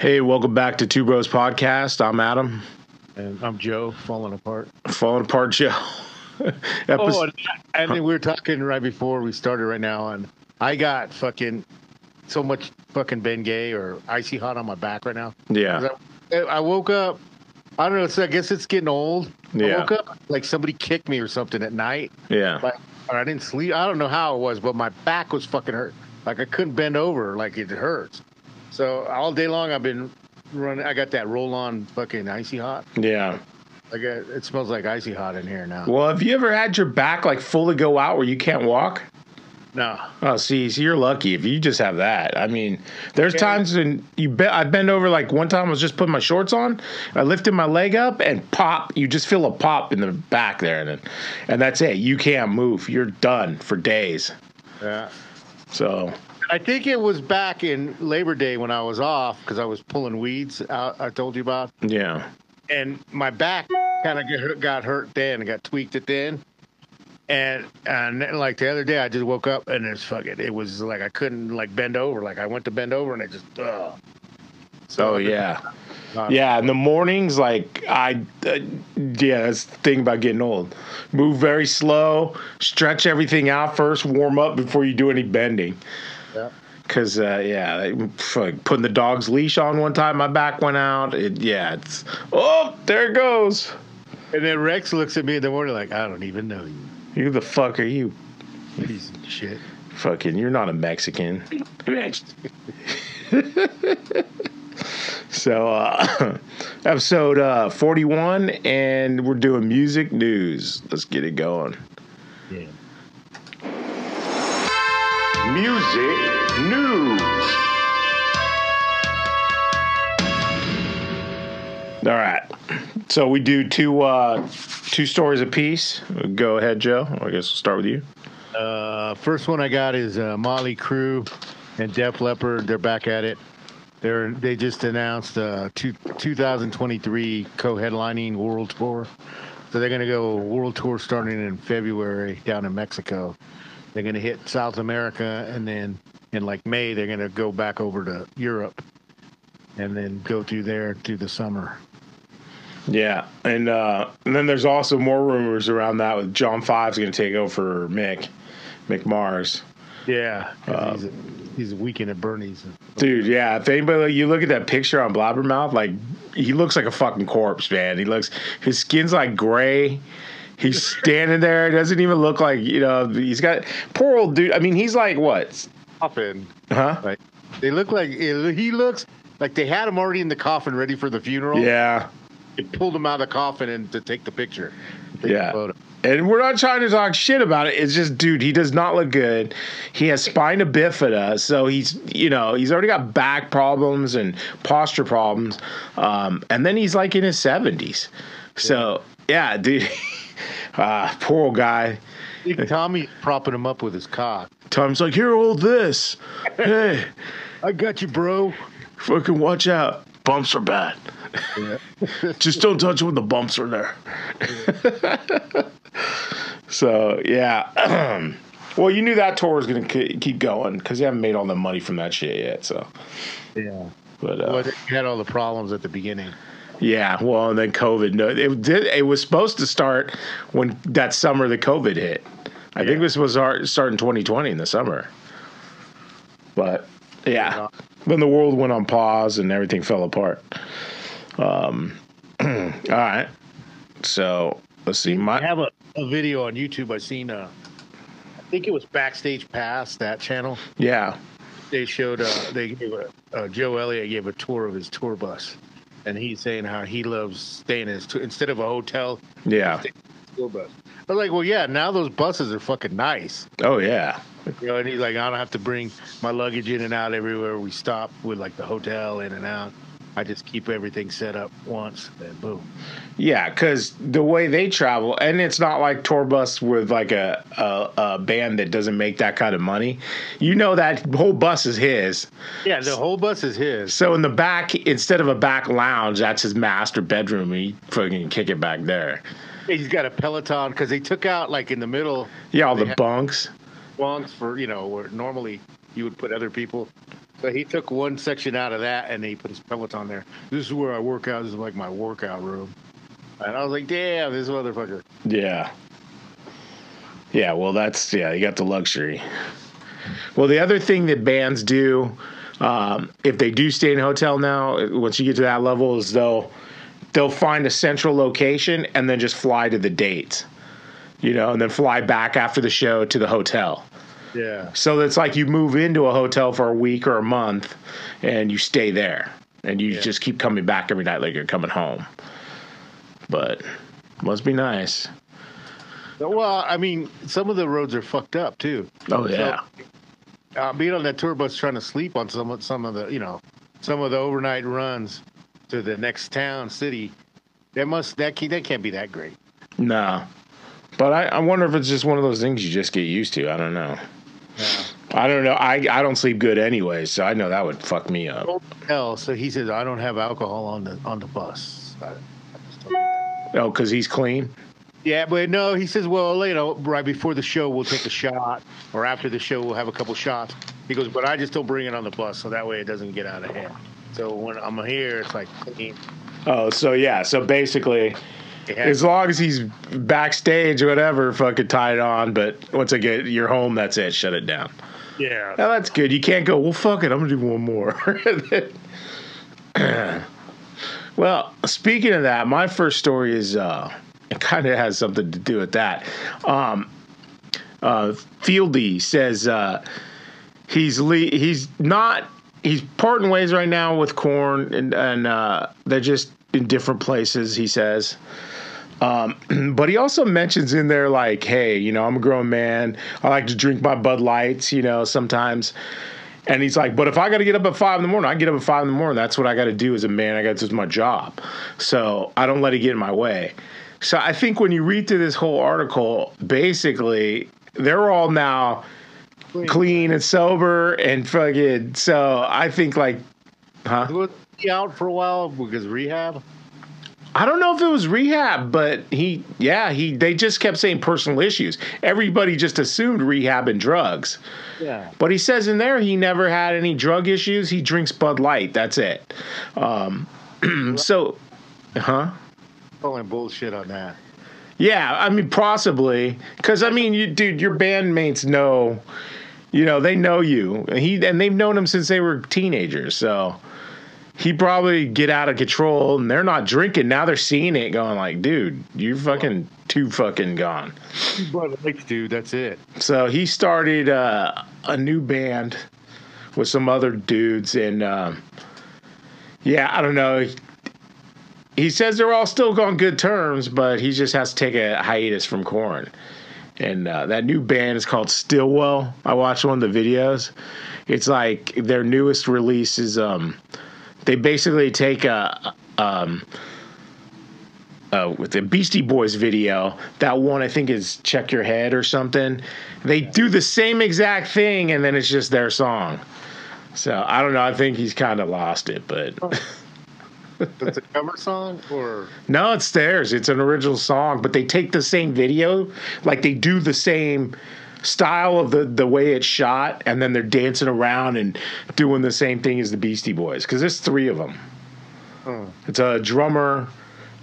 Hey, welcome back to Two Bros Podcast. I'm Adam. And I'm Joe, falling apart. Falling apart, Joe. oh, and, we were talking right before we started right now, and I got fucking so much fucking Bengay or icy hot on my back right now. Yeah. I, I, woke up. I don't know. So I guess it's getting old. Yeah. I woke up like somebody kicked me or something at night. Yeah. Like, I didn't sleep. I don't know how it was, but my back was fucking hurt. Like I couldn't bend over. Like it hurts. So all day long I've been running. I got that roll on fucking icy hot. Yeah. I Like it smells like icy hot in here now. Well, have you ever had your back like fully go out where you can't walk? No. Oh, see, so you're lucky if you just have that. I mean, there's times when you bet I bend over. Like one time, I was just putting my shorts on. I lifted my leg up and pop. You just feel a pop in the back there, and then, and that's it. You can't move. You're done for days. Yeah. So I think it was back in Labor Day when I was off because I was pulling weeds out. I told you about. Yeah. And my back kind of got hurt then. I got tweaked it then. And and like the other day, I just woke up and it's fucking. It was like I couldn't like bend over. Like I went to bend over and it just. Uh. So oh yeah. Yeah, in the mornings, like I, uh, yeah, that's the thing about getting old. Move very slow, stretch everything out first, warm up before you do any bending. Yeah. Cause uh, yeah, like putting the dog's leash on one time, my back went out. It, yeah, it's oh, there it goes. And then Rex looks at me in the morning like, I don't even know you. Who the fuck are you? Piece of shit. Fucking, you're not a Mexican. so, uh, episode uh, 41, and we're doing music news. Let's get it going. Yeah. Music news. All right. So we do two uh, two stories apiece. Go ahead, Joe. I guess we'll start with you. Uh, first one I got is uh, Crüe and Def Leppard. They're back at it. They're they just announced uh, two, 2023 co-headlining world tour. So they're going to go world tour starting in February down in Mexico. They're going to hit South America and then in like May they're going to go back over to Europe and then go through there through the summer. Yeah, and uh, and then there's also more rumors around that with John Five's going to take over Mick, Mick Mars. Yeah, uh, he's, a, he's a weekend at Bernie's. Dude, yeah. If anybody, you look at that picture on Blabbermouth, like he looks like a fucking corpse, man. He looks, his skin's like gray. He's standing there. It doesn't even look like you know. He's got poor old dude. I mean, he's like what? Coffin. Huh? Like they look like he looks like they had him already in the coffin, ready for the funeral. Yeah. It pulled him out of the coffin and to take the picture. Take yeah. And we're not trying to talk shit about it. It's just, dude, he does not look good. He has spina bifida, so he's, you know, he's already got back problems and posture problems. Um, and then he's like in his seventies. So yeah, dude, uh, poor old guy. Tommy propping him up with his cock. Tommy's like, here, hold this. Hey, I got you, bro. Fucking watch out. Bumps are bad. Yeah. Just don't touch when the bumps are there. so yeah. well, you knew that tour was going to keep going because they haven't made all the money from that shit yet. So yeah. But uh, well, they had all the problems at the beginning. Yeah, well, and then COVID. No, it did. It was supposed to start when that summer the COVID hit. I yeah. think this was our, start in 2020 in the summer. But yeah, when the world went on pause and everything fell apart. Um, all right. So let's see. My I have a, a video on YouTube. I seen. Uh, I think it was Backstage Pass that channel. Yeah. They showed. Uh, they gave a, uh, Joe Elliott gave a tour of his tour bus, and he's saying how he loves staying in his instead of a hotel. Yeah. Tour bus. I was like, well, yeah. Now those buses are fucking nice. Oh yeah. You know, and he's like, I don't have to bring my luggage in and out everywhere we stop with like the hotel in and out. I just keep everything set up once, then boom. Yeah, because the way they travel, and it's not like tour bus with like a, a, a band that doesn't make that kind of money. You know that whole bus is his. Yeah, the whole bus is his. So in the back, instead of a back lounge, that's his master bedroom. He fucking kick it back there. He's got a Peloton because they took out like in the middle. Yeah, all the bunks. Bunks for you know where normally you would put other people. So he took one section out of that and he put his Peloton on there. This is where I work out. This is like my workout room. And I was like, damn, this motherfucker. Yeah. Yeah, well, that's, yeah, you got the luxury. Well, the other thing that bands do, um, if they do stay in a hotel now, once you get to that level, is they'll they'll find a central location and then just fly to the date, you know, and then fly back after the show to the hotel. Yeah. So it's like you move into a hotel for a week or a month, and you stay there, and you Yeah. just keep coming back every night like you're coming home. But must be nice. Well, I mean, some of the roads are fucked up too. Oh yeah. uh, being on that tour bus trying to sleep on some of some of the you know some of the overnight runs to the next town city that must that can't, that can't be that great No. But I, I wonder if it's just one of those things you just get used to. I don't know. Yeah. I don't know. I, I don't sleep good anyway, so I know that would fuck me up. hell so he says i don't have alcohol on the on the bus I, I just told you that. Oh, because he's clean? yeah but no he says well you know right before the show we'll take a shot or after the show we'll have a couple shots he goes but i just don't bring it on the bus so that way it doesn't get out of hand so when i'm here it's like clean Oh, so yeah. So basically, Has- as long as he's backstage or whatever, fucking tie it on. But once I get you're home, that's it. Shut it down. yeah Now that's good. You can't go, well, fuck it. I'm going to do one more. well, speaking of that, my first story is, uh, it kind of has something to do with that. Um, uh, Fieldy says, uh, he's le- he's not, he's parting ways right now with Korn and, and, uh, they're just in different places, he says. Um, but he also mentions in there like, hey, you know, I'm a grown man. I like to drink my Bud Lights, you know, sometimes. And he's like, but if I got to get up at five in the morning, I get up at five in the morning. That's what I got to do as a man. I got to do my job. So I don't let it get in my way. So I think when you read through this whole article, basically they're all now clean and sober and fucking. So I think like, huh? He out for a while because rehab? I don't know if it was rehab, but he, yeah, he. They just kept saying personal issues. Everybody just assumed rehab and drugs. Yeah. But he says in there he never had any drug issues. He drinks Bud Light. That's it. Um, so, huh? Calling bullshit on that. Yeah, I mean, possibly because I mean, you, dude, your bandmates know, you know, they know you. He and they've known him since they were teenagers. So he probably get out of control, and they're not drinking now. They're seeing it, going like, dude, you're fucking too fucking gone. Bud Lights, dude. That's it. So he started uh, a new band with some other dudes, and um, yeah, I don't know. He says they're all still on good terms, but he just has to take a hiatus from Korn. And uh, that new band is called Stillwell. I watched one of the videos. It's like their newest release is um, they basically take a um, uh, with the Beastie Boys video. That one I think is "Check Your Head" or something. They do the same exact thing, and then it's just their song. So I don't know. I think he's kind of lost it, but It's a cover song or no, it's theirs. It's an original song, but they take the same video, like they do the same style of the the way it's shot, and then they're dancing around and doing the same thing as the Beastie Boys because there's three of them. Hmm. It's a drummer,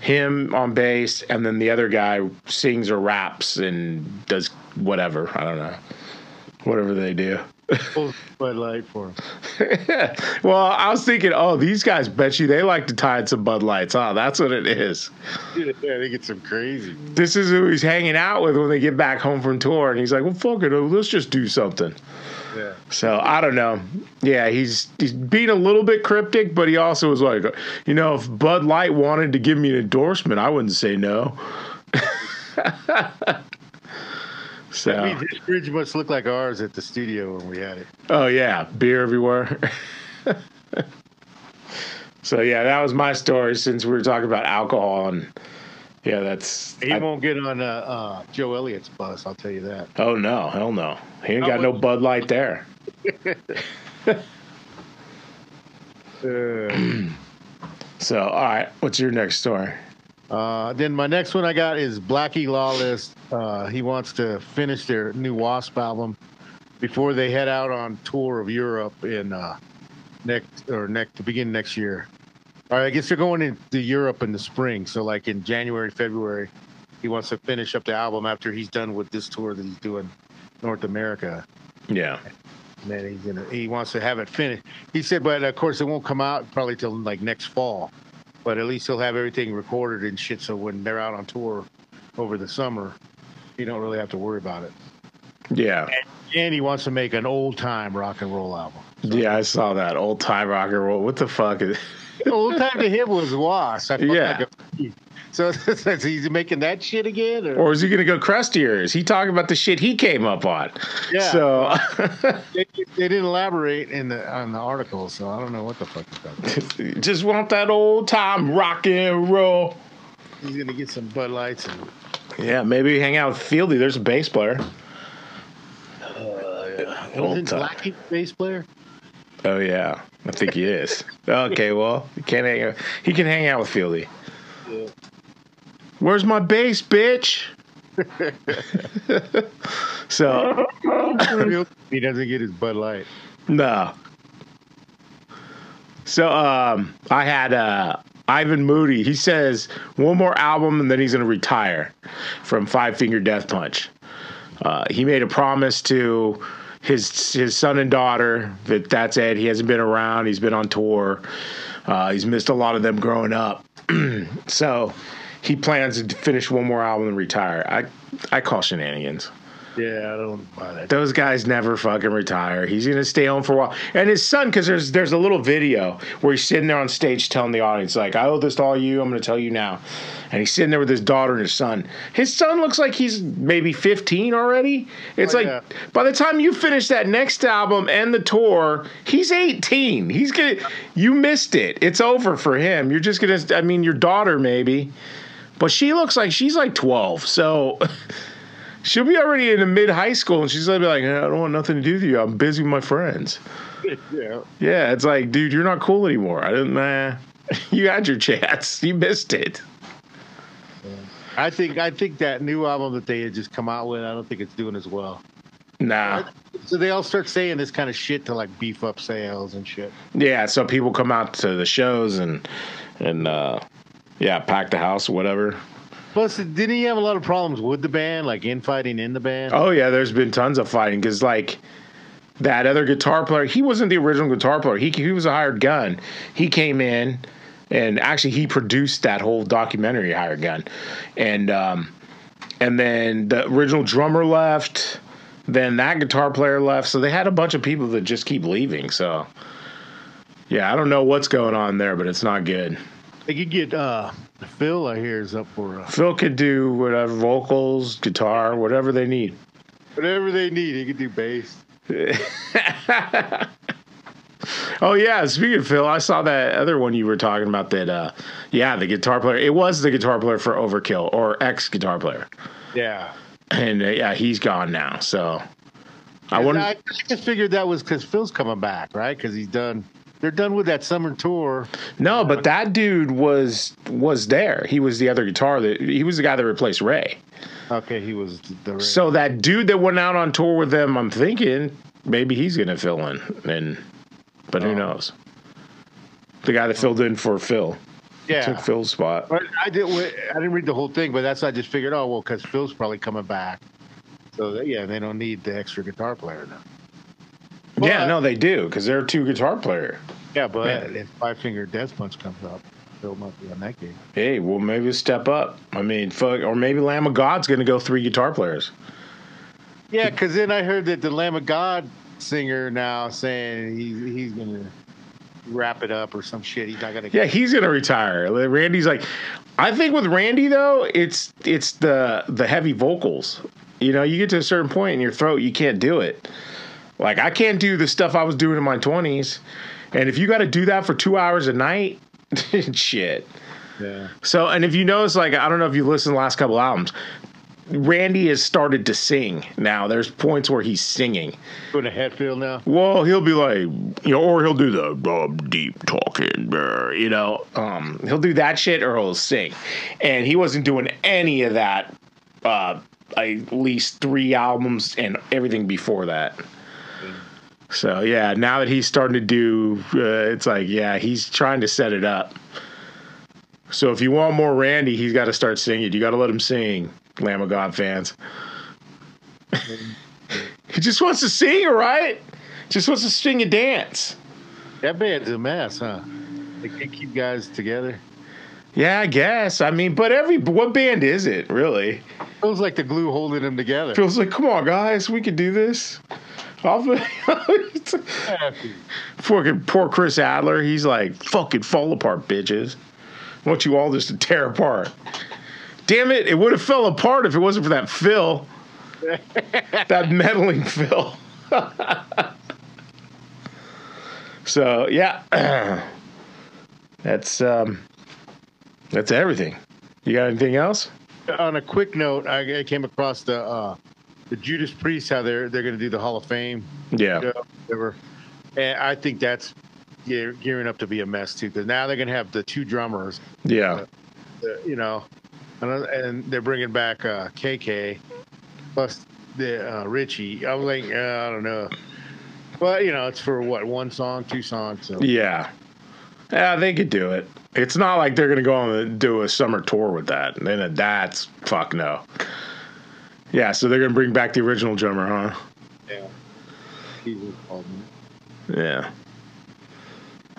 him on bass, and then the other guy sings or raps and does whatever. I don't know, whatever they do. Bud Light for him. well, I was thinking, oh, these guys bet you they like to tie in some Bud Lights. Oh, that's what it is. Yeah, they get some crazy. This is who he's hanging out with when they get back home from tour, and he's like, well, fuck it, uh, let's just do something. Yeah. So I don't know. Yeah, he's he's being a little bit cryptic, but he also was like, you know, if Bud Light wanted to give me an endorsement, I wouldn't say no. so, I mean, this bridge must look like ours at the studio when we had it. oh yeah, beer everywhere. so yeah, that was my story since we were talking about alcohol and yeah, that's. He I- won't get on uh, uh, Joe Elliott's bus. I'll tell you that. oh no, hell no, he ain't got no Bud Light there. Uh, So all right, what's your next story? Uh, then my next one I got is Blackie Lawless. Uh, he wants to finish their new Wasp album. before they head out on tour of Europe in uh, next or next to begin next year. All right, I guess they're going into Europe in the spring. So like in January, February, he wants to finish up the album after he's done with this tour that he's doing North America. Yeah. Man, he's gonna he wants to have it finished. He said, but of course it won't come out probably till like next fall. But at least he'll have everything recorded and shit. So when they're out on tour over the summer, you don't really have to worry about it. Yeah. And he wants to make an old time rock and roll album. Yeah, I saw that old time rock and roll. What the fuck is? old time to him was Wasp. I Yeah. like a- so is he making that shit again? Or, Or is he gonna go crustier? Is he talking about the shit he came up on? Yeah. So they, they didn't elaborate in the on the article, so I don't know what the fuck he's talking about. just want that old time rock and roll. He's gonna get some Bud Lights and Yeah, maybe hang out with Fieldy. There's a bass player. Uh, old Wasn't time. Blackie bass player? Oh yeah, I think he is. okay, well, he can't hang out. He can hang out with Fieldy. Yeah. Where's my bass, bitch? so he doesn't get his Bud Light. no. So um, I had uh, Ivan Moody. He says one more album and then he's going to retire from Five Finger Death Punch. Uh, he made a promise to his his son and daughter that that's it. He hasn't been around. He's been on tour. Uh, he's missed a lot of them growing up. so he plans to finish one more album and retire. I I call shenanigans. Yeah, I don't buy that. Those guys never fucking retire. He's gonna stay home for a while. And his son, because there's there's a little video where he's sitting there on stage telling the audience, like, I owe this to all you, I'm gonna tell you now. And he's sitting there with his daughter and his son. His son looks like he's maybe 15 already. It's Oh, like yeah. by the time you finish that next album and the tour, he's 18. He's gonna you missed it. It's over for him. You're just gonna I mean your daughter maybe. But she looks like she's like 12. So She'll be already in the mid high school, and she's gonna be like, "I don't want nothing to do with you. I'm busy with my friends." yeah. Yeah, it's like, dude, you're not cool anymore. I didn't. Nah, you had your chance. You missed it. I think I think that new album that they had just come out with, I don't think it's doing as well. Nah. So they all start saying this kind of shit to like beef up sales and shit. Yeah. So people come out to the shows and and uh, yeah, pack the house or whatever. Plus, didn't he have a lot of problems with the band, like infighting in the band? Oh yeah, there's been tons of fighting because like that other guitar player, he wasn't the original guitar player. He he was a hired gun. He came in and actually he produced that whole documentary hired gun, and um, and then the original drummer left. Then that guitar player left, so they had a bunch of people that just keep leaving. So yeah, I don't know what's going on there, but it's not good. They could get uh, Phil. I hear is up for uh, Phil could do whatever vocals, guitar, whatever they need. whatever they need. He could do bass. Oh yeah, speaking of Phil, I saw that other one you were talking about. That uh, yeah, the guitar player. It was the guitar player for Overkill or ex guitar player, Yeah. and uh, yeah, he's gone now. So I wonder. I just figured that was because Phil's coming back, right? Because he's done. They're done with that summer tour. No, but that dude was was there. He was the other guitar that he was the guy that replaced Ray. Okay, he was the. So that dude that went out on tour with them, I'm thinking maybe he's gonna fill in, and but who Oh. knows? The guy that filled in for Phil yeah. took Phil's spot. But I didn't. I didn't read the whole thing, but that's I just figured. Oh well, because Phil's probably coming back. So yeah, they don't need the extra guitar player now. Yeah, no, they do because they're a two guitar player. Yeah, but Yeah. if Five Finger Death Punch comes up, Phil might be on that game. Hey, well, maybe step up. I mean, fuck, or maybe Lamb of God's going to go three guitar players. Yeah, because then I heard that the Lamb of God singer now saying he's he's gonna wrap it up or some shit. He's not gonna. Yeah, he's going to retire. Randy's like, I think with Randy though, it's it's the the heavy vocals. You know, you get to a certain point in your throat, you can't do it. Like I can't do the stuff I was doing in my twenties, and if you got to do that for two hours a night, shit. Yeah. So, and if you notice, like, I don't know if you listened to the last couple albums, Randy has started to sing now. There's points where he's singing. Going to Hetfield now. Well, he'll be like, you know, or he'll do the uh, deep talking, you know, um, he'll do that shit or he'll sing. And he wasn't doing any of that, uh, at least three albums and everything before that. So yeah, now that he's starting to do, uh, it's like yeah, he's trying to set it up. So if you want more Randy, he's got to start singing. You got to let him sing, Lamb of God fans. he just wants to sing, all right? Just wants to sing and dance. That band's a mess, huh? They can't keep guys together. Yeah, I guess. I mean, but every what band is it really? Feels like the glue holding them together. Feels like, come on, guys, we could do this. Fucking poor Chris Adler. He's like, fucking fall apart, bitches. I want you all just to tear apart. Damn it! It would have fell apart if it wasn't for that Phil. that meddling Phil. so yeah, that's um, that's everything. You got anything else? On a quick note, I, I came across the uh, the Judas Priest how they're they're going to do the Hall of Fame. Yeah. show, whatever. And I think that's gear, gearing up to be a mess too because now they're going to have the two drummers. Yeah. the- you know, and, and they're bringing back uh, KK plus the uh, Richie. I'm like, uh, I don't know, but you know, it's for what one song, two songs. So. Yeah. Yeah, they could do it. It's not like they're gonna go on and do a summer tour with that. And then that's fuck no. Yeah, so they're gonna bring back the original drummer, huh? Yeah. Jesus called me. Yeah.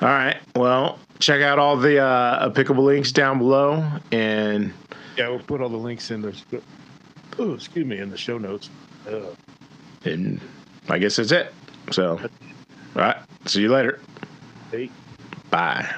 All right. Well, check out all the uh, applicable links down below, and Yeah, we'll put all the links in the. Oh, excuse me, in the show notes. Uh, and I guess that's it. So, all right. See you later. hey. Bye.